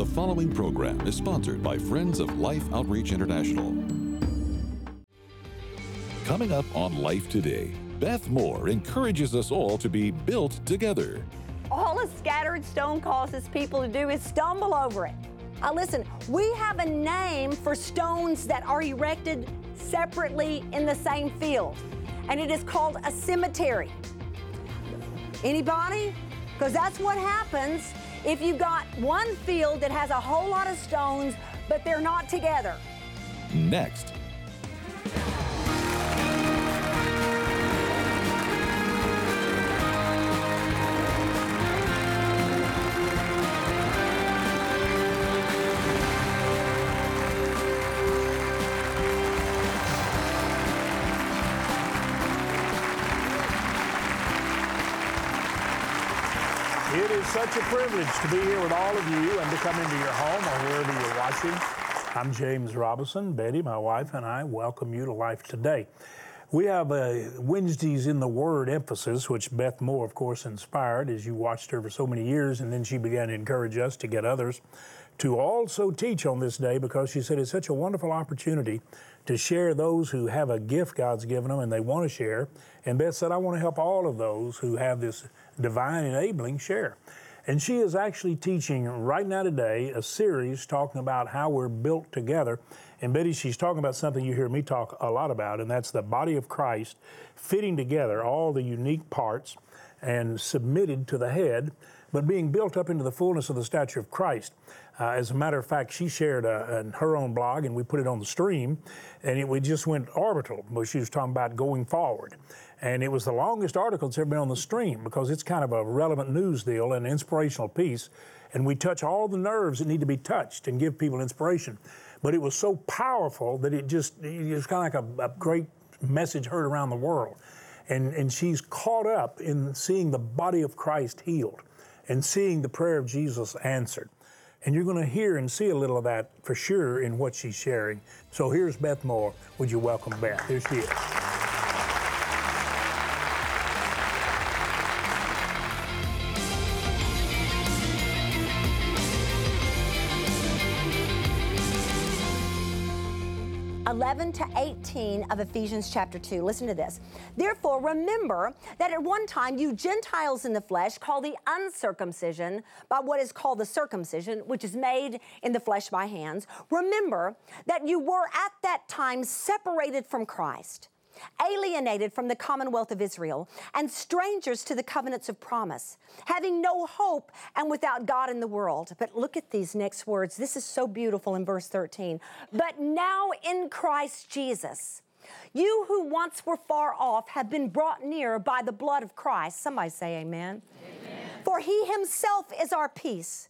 The following program is sponsored by Friends of Life Outreach International. Coming up on Life Today, Beth Moore encourages us all to be built together. All a scattered stone causes people to do is stumble over it. Uh, listen, we have a name for stones that are erected separately in the same field, and it is called a cemetery. Anybody? Because that's what happens if you've got one field that has a whole lot of stones, but they're not together. Next, It is such a privilege to be here with all of you and to come into your home or wherever you're watching. I'm James Robison. Betty, my wife, and I welcome you to Life Today. We have a Wednesdays in the Word emphasis, which Beth Moore, of course, inspired as you watched her for so many years, and then she began to encourage us to get others to also teach on this day because she said it's such a wonderful opportunity to share those who have a gift God's given them and they want to share. And Beth said, I want to help all of those who have this divine enabling share. And she is actually teaching right now today a series talking about how we're built together. And Betty, she's talking about something you hear me talk a lot about, and that's the body of Christ fitting together all the unique parts and submitted to the head, but being built up into the fullness of the stature of Christ. Uh, as a matter of fact, she shared a, a, her own blog, and we put it on the stream, and it, we just went orbital. But she was talking about going forward, and it was the longest article that's ever been on the stream because it's kind of a relevant news deal and inspirational piece, and we touch all the nerves that need to be touched and give people inspiration. But it was so powerful that it just it was kind of like a, a great message heard around the world. And, and she's caught up in seeing the body of Christ healed and seeing the prayer of Jesus answered. And you're going to hear and see a little of that for sure in what she's sharing. So here's Beth Moore. Would you welcome Beth? Here she is. 11 to 18 of Ephesians chapter 2. Listen to this. Therefore, remember that at one time you Gentiles in the flesh, called the uncircumcision by what is called the circumcision, which is made in the flesh by hands, remember that you were at that time separated from Christ alienated from the commonwealth of Israel, and strangers to the covenants of promise, having no hope and without God in the world. But look at these next words. This is so beautiful in verse 13. But now in Christ Jesus, you who once were far off have been brought near by the blood of Christ. Somebody say amen. amen. For he himself is our peace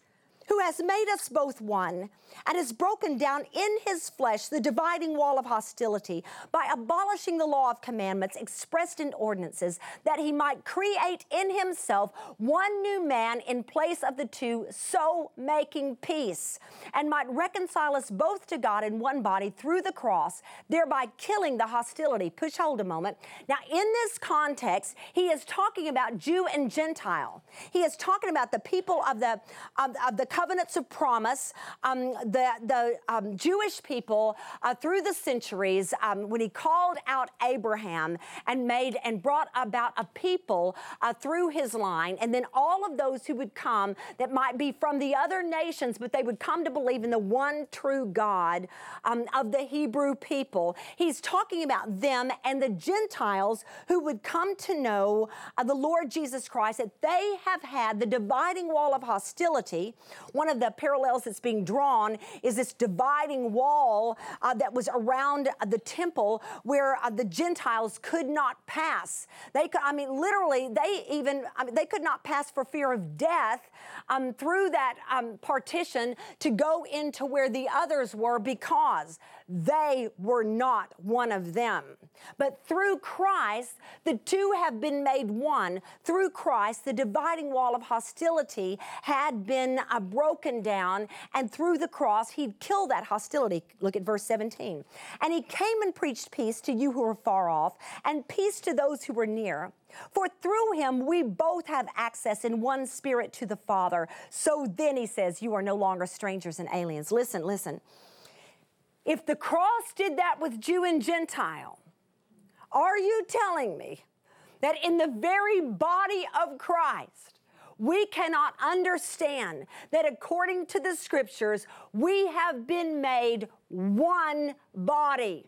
who has made us both one and has broken down in his flesh the dividing wall of hostility by abolishing the law of commandments expressed in ordinances, that he might create in himself one new man in place of the two, so making peace, and might reconcile us both to God in one body through the cross, thereby killing the hostility. Push hold a moment. Now, in this context, he is talking about Jew and Gentile. He is talking about the people of the of, of the covenants of promise, um, the, the um, Jewish people uh, through the centuries, um, when he called out Abraham and made and brought about a people uh, through his line, and then all of those who would come that might be from the other nations, but they would come to believe in the one true God um, of the Hebrew people. He's talking about them and the Gentiles who would come to know uh, the Lord Jesus Christ, that they have had the dividing wall of hostility one of the parallels that's being drawn is this dividing wall uh, that was around uh, the temple where uh, the Gentiles could not pass. They could, I mean, literally, they even, I mean, they could not pass for fear of death um, through that um, partition to go into where the others were because they were not one of them. But through Christ, the two have been made one. Through Christ, the dividing wall of hostility had been uh, broken down, and through the cross, he'd kill that hostility. Look at verse 17. And he came and preached peace to you who were far off, and peace to those who were near. For through him we both have access in one spirit to the Father. So then he says, You are no longer strangers and aliens. Listen, listen. If the cross did that with Jew and Gentile, are you telling me that in the very body of Christ, we cannot understand that according to the scriptures, we have been made one body?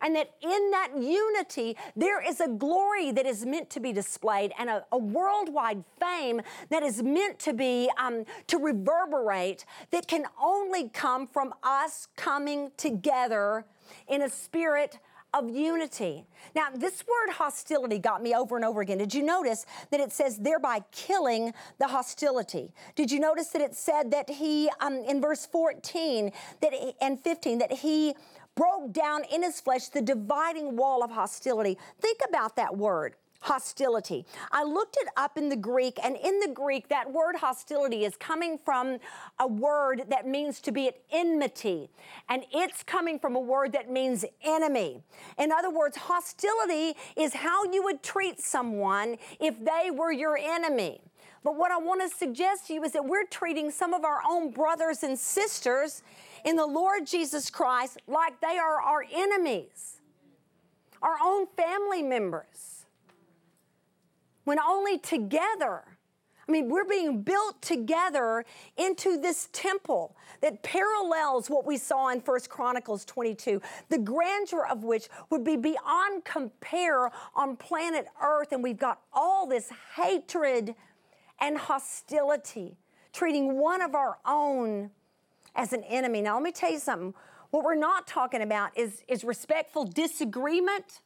and that in that unity, there is a glory that is meant to be displayed and a, a worldwide fame that is meant to be, um, to reverberate, that can only come from us coming together in a spirit of unity. Now, this word hostility got me over and over again. Did you notice that it says thereby killing the hostility? Did you notice that it said that he, um, in verse 14 that and 15, that he broke down in his flesh the dividing wall of hostility. Think about that word hostility. I looked it up in the Greek, and in the Greek, that word hostility is coming from a word that means to be at enmity, and it's coming from a word that means enemy. In other words, hostility is how you would treat someone if they were your enemy. But what I want to suggest to you is that we're treating some of our own brothers and sisters in the Lord Jesus Christ like they are our enemies, our own family members. When only together, I mean, we're being built together into this temple that parallels what we saw in First Chronicles 22, the grandeur of which would be beyond compare on planet Earth. And we've got all this hatred and hostility, treating one of our own as an enemy. Now, let me tell you something. What we're not talking about is, is respectful disagreement.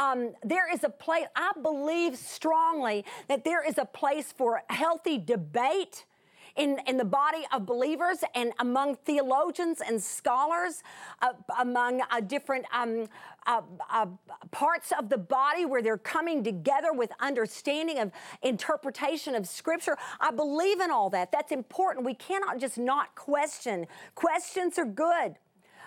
Um, there is a place, I believe strongly that there is a place for healthy debate in, in the body of believers and among theologians and scholars, uh, among uh, different um, uh, uh, parts of the body where they're coming together with understanding of interpretation of Scripture. I believe in all that. That's important. We cannot just not question. Questions are good.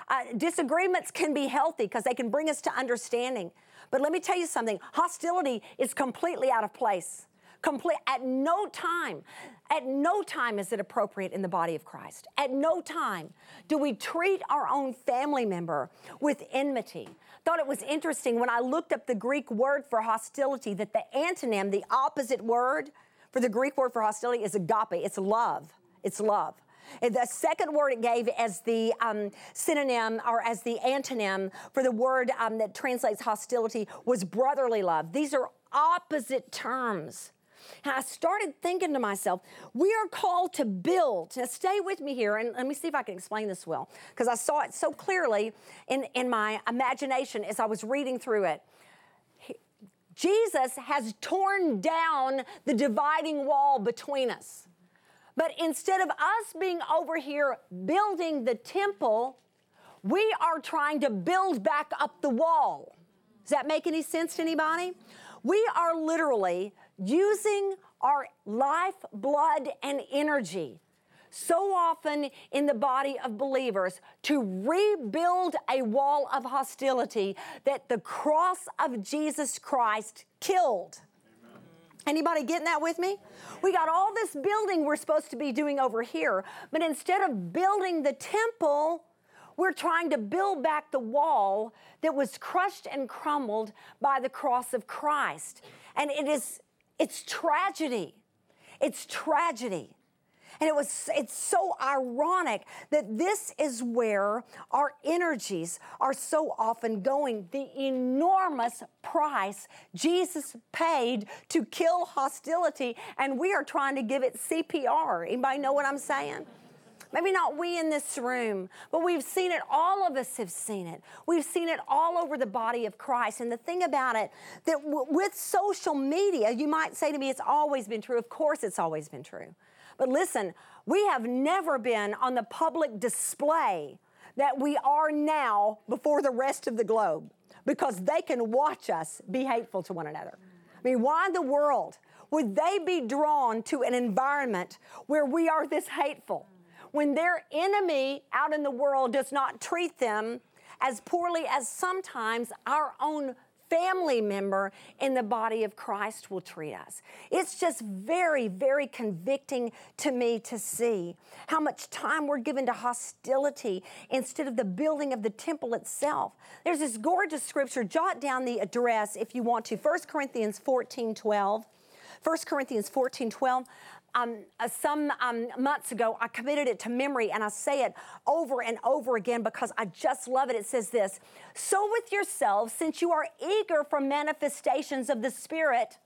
Uh, disagreements can be healthy because they can bring us to understanding. But let me tell you something hostility is completely out of place. Complete, at no time at no time is it appropriate in the body of Christ. At no time do we treat our own family member with enmity. Thought it was interesting when I looked up the Greek word for hostility that the antonym, the opposite word for the Greek word for hostility is agape. It's love. It's love. The second word it gave as the um, synonym or as the antonym for the word um, that translates hostility was brotherly love. These are opposite terms. And I started thinking to myself, we are called to build. Now, stay with me here, and let me see if I can explain this well, because I saw it so clearly in, in my imagination as I was reading through it. Jesus has torn down the dividing wall between us. But instead of us being over here building the temple, we are trying to build back up the wall. Does that make any sense to anybody? We are literally using our life, blood, and energy so often in the body of believers to rebuild a wall of hostility that the cross of Jesus Christ killed. Anybody getting that with me? We got all this building we're supposed to be doing over here, but instead of building the temple, we're trying to build back the wall that was crushed and crumbled by the cross of Christ. And it is it's tragedy. It's tragedy. And it was it's so ironic that this is where our energies are so often going. The enormous price Jesus paid to kill hostility, and we are trying to give it CPR. Anybody know what I'm saying? Maybe not we in this room, but we've seen it. All of us have seen it. We've seen it all over the body of Christ. And the thing about it, that w- with social media, you might say to me, it's always been true. Of course, it's always been true. But listen, we have never been on the public display that we are now before the rest of the globe because they can watch us be hateful to one another. I mean, why in the world would they be drawn to an environment where we are this hateful? When their enemy out in the world does not treat them as poorly as sometimes our own family member in the body of Christ will treat us. It's just very, very convicting to me to see how much time we're given to hostility instead of the building of the temple itself. There's this gorgeous scripture, jot down the address if you want to. 1 Corinthians 14 12. 1 Corinthians 14 12 um, uh, some um, months ago, I committed it to memory and I say it over and over again because I just love it. It says this So with yourselves, since you are eager for manifestations of the Spirit,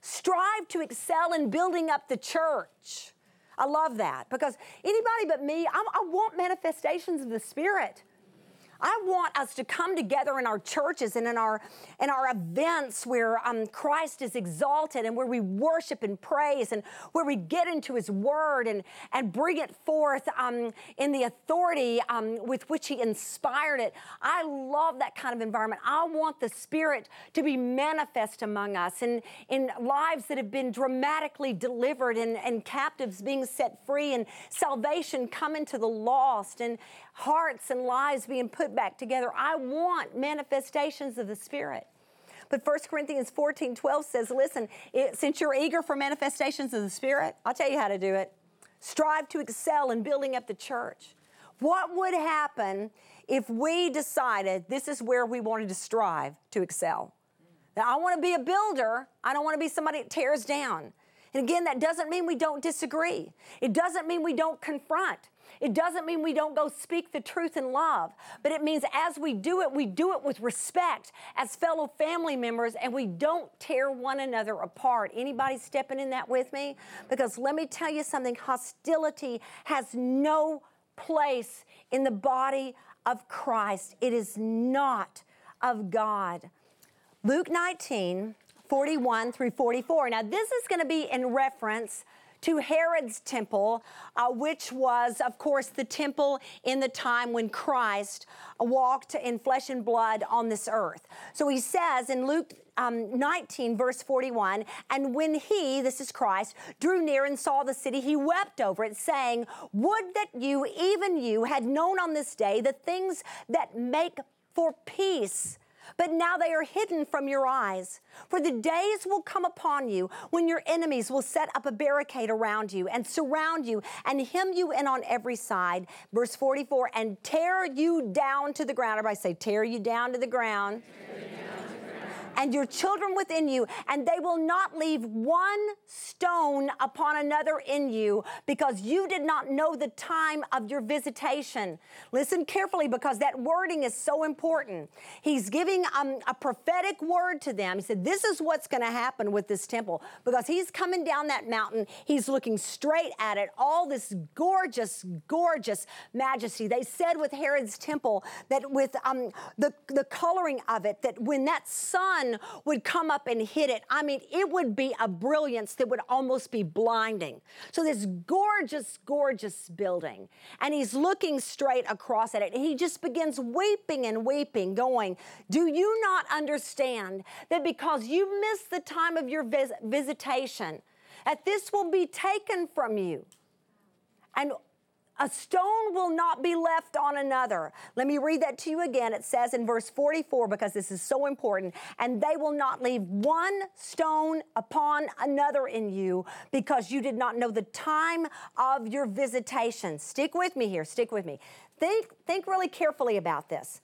strive to excel in building up the church. I love that because anybody but me, I, I want manifestations of the Spirit. I want us to come together in our churches and in our in our events where um, Christ is exalted and where we worship and praise and where we get into His Word and and bring it forth um, in the authority um, with which He inspired it. I love that kind of environment. I want the Spirit to be manifest among us and in lives that have been dramatically delivered and, and captives being set free and salvation coming to the lost and hearts and lives being put back together. I want manifestations of the Spirit. But 1 Corinthians 14 12 says, listen, it, since you're eager for manifestations of the Spirit, I'll tell you how to do it. Strive to excel in building up the church. What would happen if we decided this is where we wanted to strive to excel? Now, I want to be a builder, I don't want to be somebody that tears down. And again, that doesn't mean we don't disagree. It doesn't mean we don't confront. It doesn't mean we don't go speak the truth in love, but it means as we do it, we do it with respect as fellow family members and we don't tear one another apart. Anybody stepping in that with me? Because let me tell you something hostility has no place in the body of Christ, it is not of God. Luke 19, 41 through 44. Now, this is going to be in reference to Herod's temple, uh, which was, of course, the temple in the time when Christ walked in flesh and blood on this earth. So he says in Luke um, 19, verse 41, and when he, this is Christ, drew near and saw the city, he wept over it, saying, Would that you, even you, had known on this day the things that make for peace but now they are hidden from your eyes. For the days will come upon you when your enemies will set up a barricade around you and surround you and hem you in on every side. Verse 44 and tear you down to the ground. Everybody say, tear you down to the ground and your children within you, and they will not leave one stone upon another in you, because you did not know the time of your visitation. Listen carefully, because that wording is so important. He's giving um, a prophetic word to them. He said, This is what's going to happen with this temple, because he's coming down that mountain, he's looking straight at it, all this gorgeous, gorgeous majesty. They said with Herod's temple that with um, the, the coloring of it, that when that sun would come up and hit it, I mean, it would be a brilliance that would almost be blinding. So, this gorgeous, gorgeous building, and he's looking straight across at it, and he just begins weeping and weeping, going, Do you not understand that because you missed the time of your vis- visitation, that this will be taken from you? And a stone will not be left on another. Let me read that to you again. It says in verse 44, because this is so important, and they will not leave one stone upon another in you because you did not know the time of your visitation. Stick with me here, stick with me. Think, think really carefully about this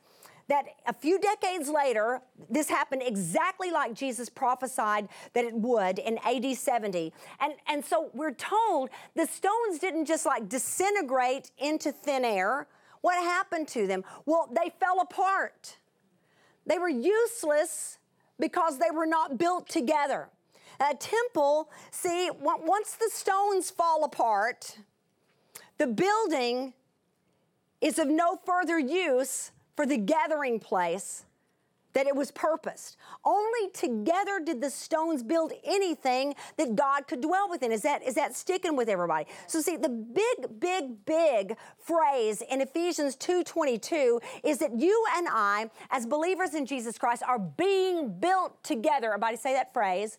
that a few decades later, this happened exactly like Jesus prophesied that it would in AD 70. And, and so we're told the stones didn't just like disintegrate into thin air. What happened to them? Well, they fell apart. They were useless because they were not built together. A temple, see, once the stones fall apart, the building is of no further use for the gathering place that it was purposed. Only together did the stones build anything that God could dwell within. Is that is that sticking with everybody? So see, the big, big, big phrase in Ephesians 2:22 is that you and I, as believers in Jesus Christ, are being built together. Everybody say that phrase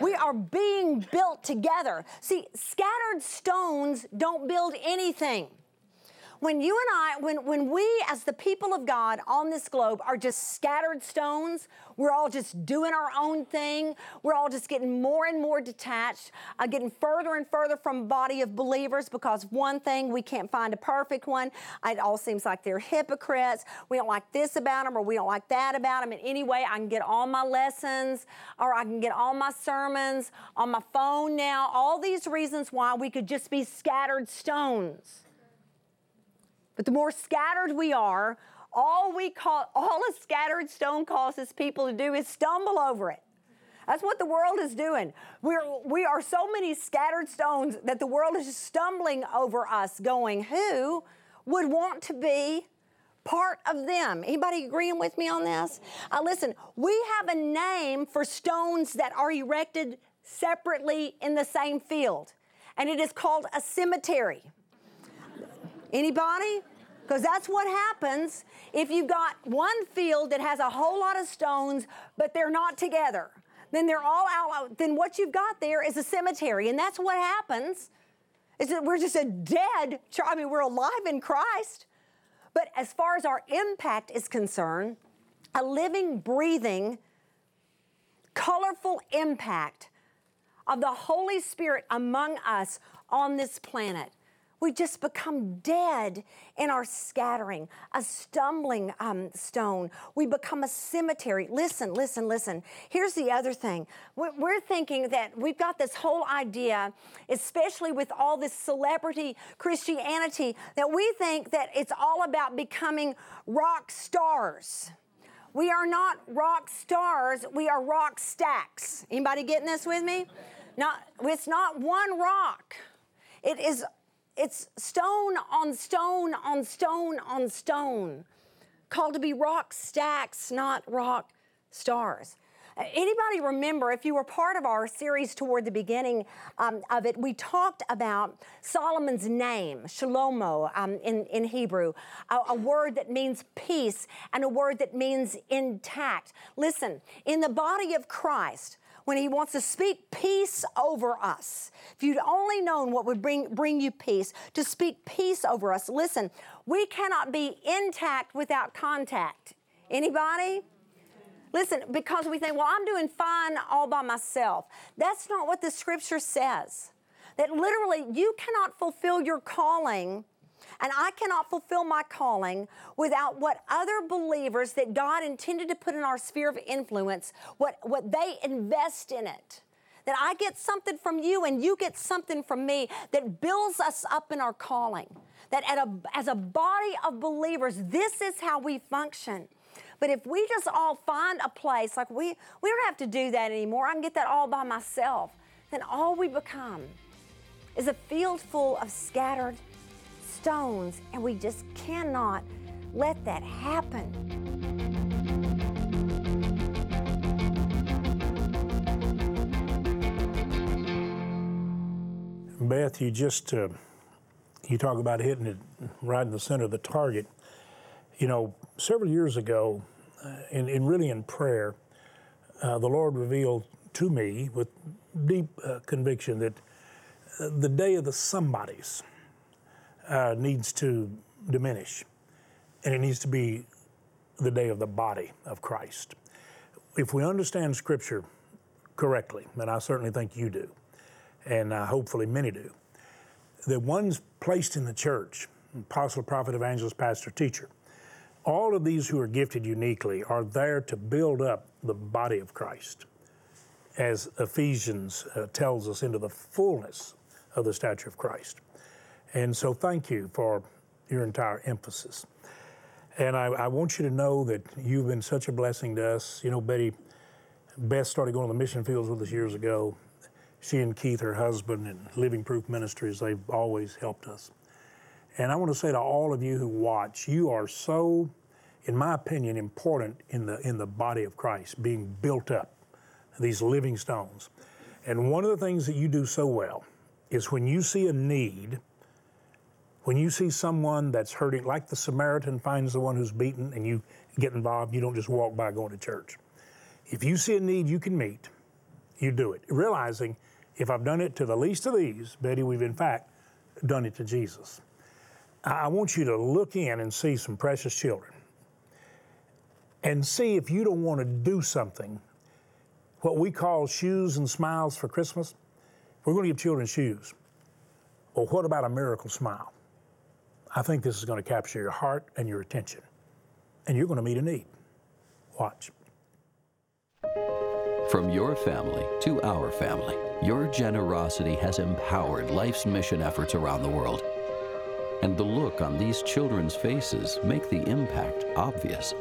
We are being built together. See, scattered stones don't build anything when you and I, when, when we as the people of God on this globe are just scattered stones, we're all just doing our own thing, we're all just getting more and more detached, uh, getting further and further from body of believers because one thing, we can't find a perfect one. It all seems like they're hypocrites. We don't like this about them or we don't like that about them. And anyway, I can get all my lessons or I can get all my sermons on my phone now. All these reasons why we could just be scattered stones. But the more scattered we are, all we call all a scattered stone causes people to do is stumble over it. That's what the world is doing. We're, we are so many scattered stones that the world is just stumbling over us, going, Who would want to be part of them? Anybody agreeing with me on this? Uh, listen, we have a name for stones that are erected separately in the same field, and it is called a cemetery. Anybody? Because that's what happens if you've got one field that has a whole lot of stones, but they're not together. Then they're all out. Then what you've got there is a cemetery. And that's what happens. Is that we're just a dead, I mean, we're alive in Christ. But as far as our impact is concerned, a living, breathing, colorful impact of the Holy Spirit among us on this planet we just become dead in our scattering, a stumbling um, stone. We become a cemetery. Listen, listen, listen. Here's the other thing. We're thinking that we've got this whole idea, especially with all this celebrity Christianity, that we think that it's all about becoming rock stars. We are not rock stars, we are rock stacks. Anybody getting this with me? Not, it's not one rock. It is it's stone on stone on stone on stone. Called to be rock stacks, not rock stars. Anybody remember, if you were part of our series toward the beginning um, of it, we talked about Solomon's name, Shalomo um, in, in Hebrew, a, a word that means peace and a word that means intact. Listen, in the body of Christ, when He wants to speak peace over us. If you'd only known what would bring, bring you peace, to speak peace over us. Listen, we cannot be intact without contact. Anybody? Listen, because we think, well, I'm doing fine all by myself. That's not what the scripture says. That literally you cannot fulfill your calling and I cannot fulfill my calling without what other believers that God intended to put in our sphere of influence, what, what they invest in it. That I get something from you and you get something from me that builds us up in our calling. That a, as a body of believers, this is how we function. But if we just all find a place, like we, we don't have to do that anymore, I can get that all by myself, then all we become is a field full of scattered stones, and we just cannot let that happen. Beth, you just uh, you talk about hitting it right in the center of the target. You know, several years ago, uh, in, in, really in prayer, uh, the Lord revealed to me with deep uh, conviction that uh, the day of the somebodies uh, needs to diminish, and it needs to be the day of the body of Christ. If we understand Scripture correctly, and I certainly think you do, and uh, hopefully many do, that one's placed in the church apostle, prophet, evangelist, pastor, teacher. All of these who are gifted uniquely are there to build up the body of Christ, as Ephesians uh, tells us, into the fullness of the stature of Christ. And so thank you for your entire emphasis. And I, I, want you to know that you've been such a blessing to us. You know, Betty, Beth started going to the mission fields with us years ago. She and Keith, her husband, and Living Proof Ministries, they've always helped us. And I want to say to all of you who watch, you are so, in my opinion, important in the in the body of Christ, being built up, these living stones. And one of the things that you do so well is when you see a need, when you see someone that's hurting, like the Samaritan finds the one who's beaten and you get involved, you don't just walk by going to church. If you see a need you can meet, you do it. Realizing if I've done it to the least of these, Betty, we've in fact done it to Jesus. I want you to look in and see some precious children and see if you don't want to do something, what we call shoes and smiles for Christmas. We're going to give children shoes. Well, what about a miracle smile? I think this is going to capture your heart and your attention, and you're going to meet a need. Watch. From your family to our family, your generosity has empowered life's mission efforts around the world. And the look on these children's faces make the impact obvious.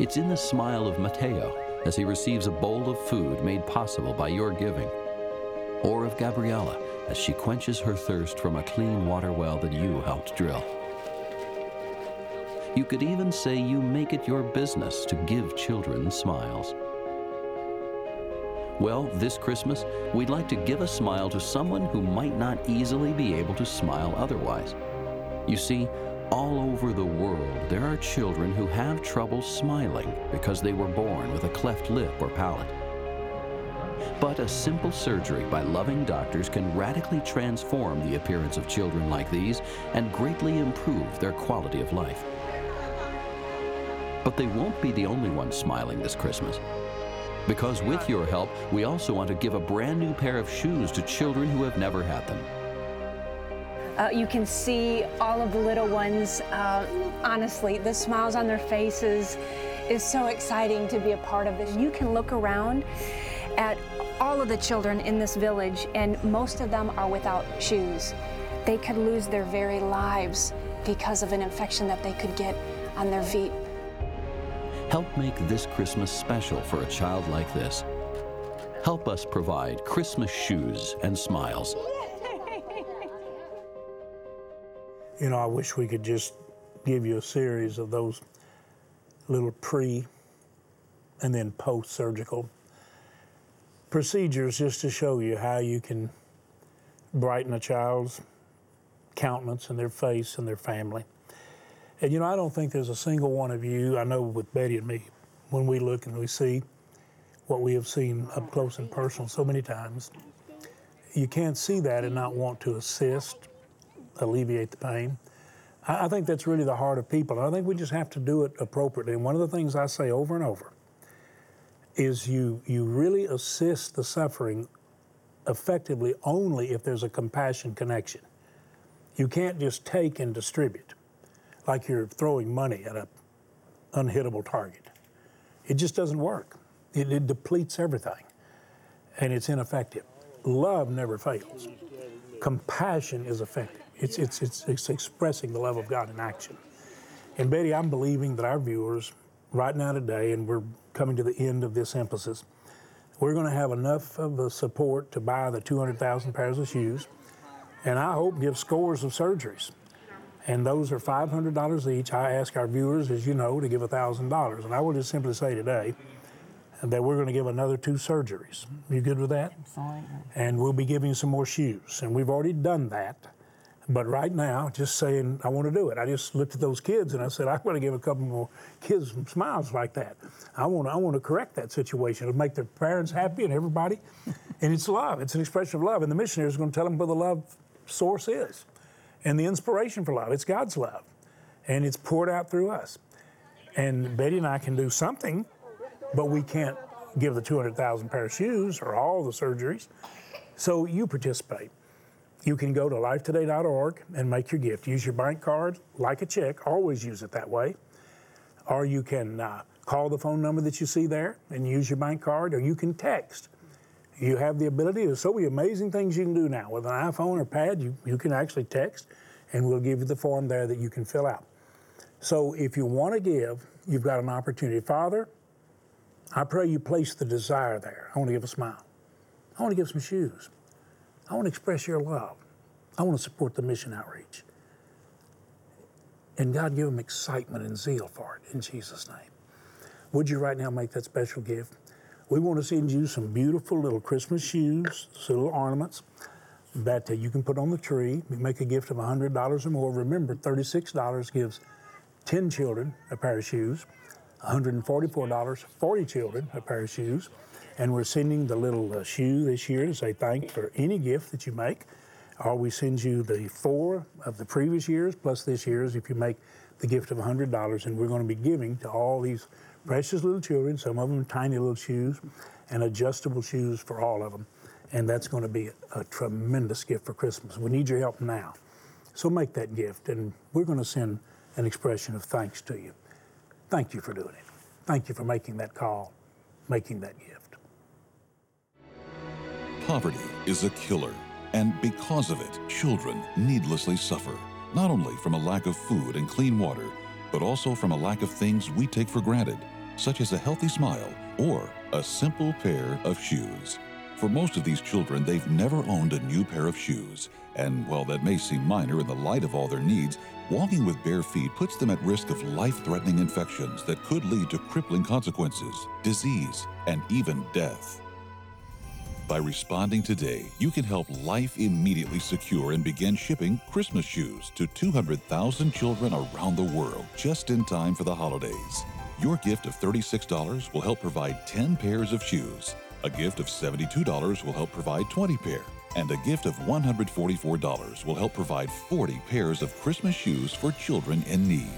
It's in the smile of Mateo as he receives a bowl of food made possible by your giving, or of Gabriella as she quenches her thirst from a clean water well that you helped drill. You could even say you make it your business to give children smiles. Well, this Christmas, we'd like to give a smile to someone who might not easily be able to smile otherwise. You see, all over the world, there are children who have trouble smiling because they were born with a cleft lip or palate. But a simple surgery by loving doctors can radically transform the appearance of children like these and greatly improve their quality of life. But they won't be the only ones smiling this Christmas. Because with your help, we also want to give a brand new pair of shoes to children who have never had them. Uh, you can see all of the little ones. Uh, honestly, the smiles on their faces is so exciting to be a part of this. You can look around at all of the children in this village, and most of them are without shoes. They could lose their very lives because of an infection that they could get on their feet. Help make this Christmas special for a child like this. Help us provide Christmas shoes and smiles. You know, I wish we could just give you a series of those little pre and then post surgical procedures just to show you how you can brighten a child's countenance and their face and their family. And you know, I don't think there's a single one of you, I know with Betty and me, when we look and we see what we have seen up close and personal so many times, you can't see that and not want to assist, alleviate the pain. I, I think that's really the heart of people. I think we just have to do it appropriately. And one of the things I say over and over is you, you really assist the suffering effectively only if there's a compassion connection. You can't just take and distribute like you're throwing money at an unhittable target. It just doesn't work. It, it depletes everything, and it's ineffective. Love never fails. Compassion is effective. It's, it's, it's, it's expressing the love of God in action. And Betty, I'm believing that our viewers right now today, and we're coming to the end of this emphasis, we're going to have enough of the support to buy the 200,000 pairs of shoes, and I hope give scores of surgeries and those are $500 each. I ask our viewers, as you know, to give $1,000. And I will just simply say today that we're going to give another two surgeries. You good with that? Absolutely. And we'll be giving some more shoes. And we've already done that. But right now, just saying, I want to do it. I just looked at those kids and I said, I'm going to give a couple more kids smiles like that. I want to, I want to correct that situation. It'll make their parents happy and everybody. and it's love. It's an expression of love. And the missionary is going to tell them where the love source is and the inspiration for love. It's God's love, and it's poured out through us. And Betty and I can do something, but we can't give the 200,000 pair of shoes or all the surgeries. So you participate. You can go to lifetoday.org and make your gift. Use your bank card like a check, always use it that way. Or you can uh, call the phone number that you see there and use your bank card, or you can text you have the ability. There's so many amazing things you can do now with an iPhone or pad. You, you can actually text, and we'll give you the form there that you can fill out. So if you want to give, you've got an opportunity. Father, I pray you place the desire there. I want to give a smile. I want to give some shoes. I want to express your love. I want to support the mission outreach. And God, give them excitement and zeal for it in Jesus' name. Would you right now make that special gift? We want to send you some beautiful little Christmas shoes, little ornaments that you can put on the tree. We make a gift of $100 or more. Remember, $36 gives 10 children a pair of shoes. $144, 40 children, a pair of shoes. And we're sending the little uh, shoe this year to say thank for any gift that you make. Or we send you the four of the previous years plus this year's if you make the gift of $100. And we're going to be giving to all these precious little children, some of them tiny little shoes, and adjustable shoes for all of them. And that's going to be a tremendous gift for Christmas. We need your help now. So make that gift, and we're going to send an expression of thanks to you. Thank you for doing it. Thank you for making that call, making that gift. Poverty is a killer, and because of it, children needlessly suffer, not only from a lack of food and clean water, but also from a lack of things we take for granted, such as a healthy smile or a simple pair of shoes. For most of these children, they've never owned a new pair of shoes, and while that may seem minor in the light of all their needs, walking with bare feet puts them at risk of life threatening infections that could lead to crippling consequences, disease, and even death. By responding today, you can help Life immediately secure and begin shipping Christmas shoes to 200,000 children around the world just in time for the holidays. Your gift of $36 will help provide 10 pairs of shoes. A gift of $72 will help provide 20 pair. And a gift of $144 will help provide 40 pairs of Christmas shoes for children in need.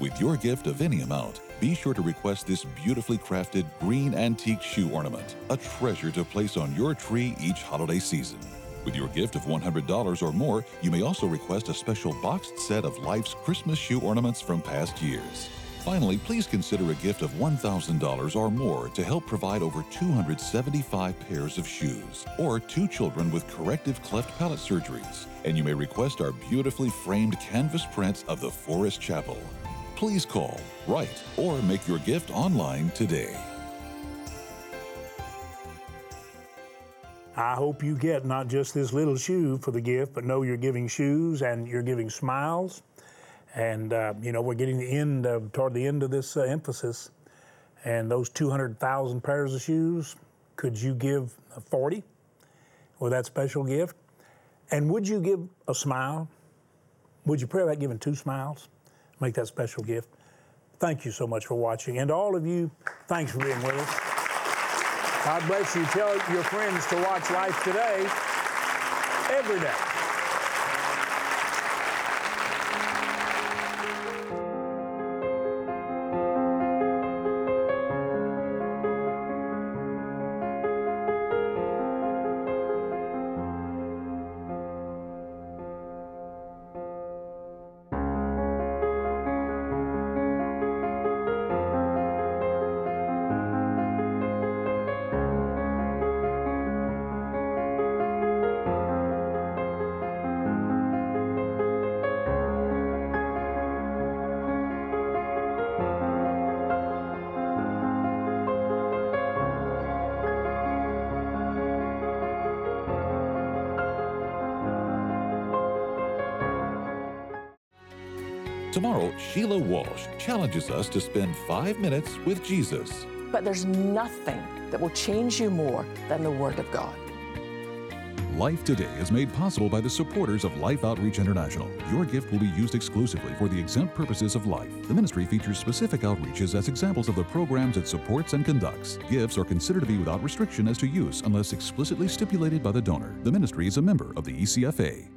With your gift of any amount, be sure to request this beautifully crafted green antique shoe ornament, a treasure to place on your tree each holiday season. With your gift of $100 or more, you may also request a special boxed set of Life's Christmas shoe ornaments from past years. Finally, please consider a gift of $1,000 or more to help provide over 275 pairs of shoes, or two children with corrective cleft palate surgeries. And you may request our beautifully framed canvas prints of the Forest Chapel please call, write, or make your gift online today. I hope you get not just this little shoe for the gift, but know you're giving shoes and you're giving smiles. And, uh, you know, we're getting the end of, toward the end of this uh, emphasis. And those 200,000 pairs of shoes, could you give 40 with that special gift? And would you give a smile? Would you pray about giving two smiles? Make that special gift. Thank you so much for watching. And all of you, thanks for being with us. God bless you. Tell your friends to watch Life Today every day. Tomorrow, Sheila Walsh challenges us to spend five minutes with Jesus. But there's nothing that will change you more than the Word of God. Life Today is made possible by the supporters of Life Outreach International. Your gift will be used exclusively for the exempt purposes of life. The ministry features specific outreaches as examples of the programs it supports and conducts. Gifts are considered to be without restriction as to use unless explicitly stipulated by the donor. The ministry is a member of the ECFA.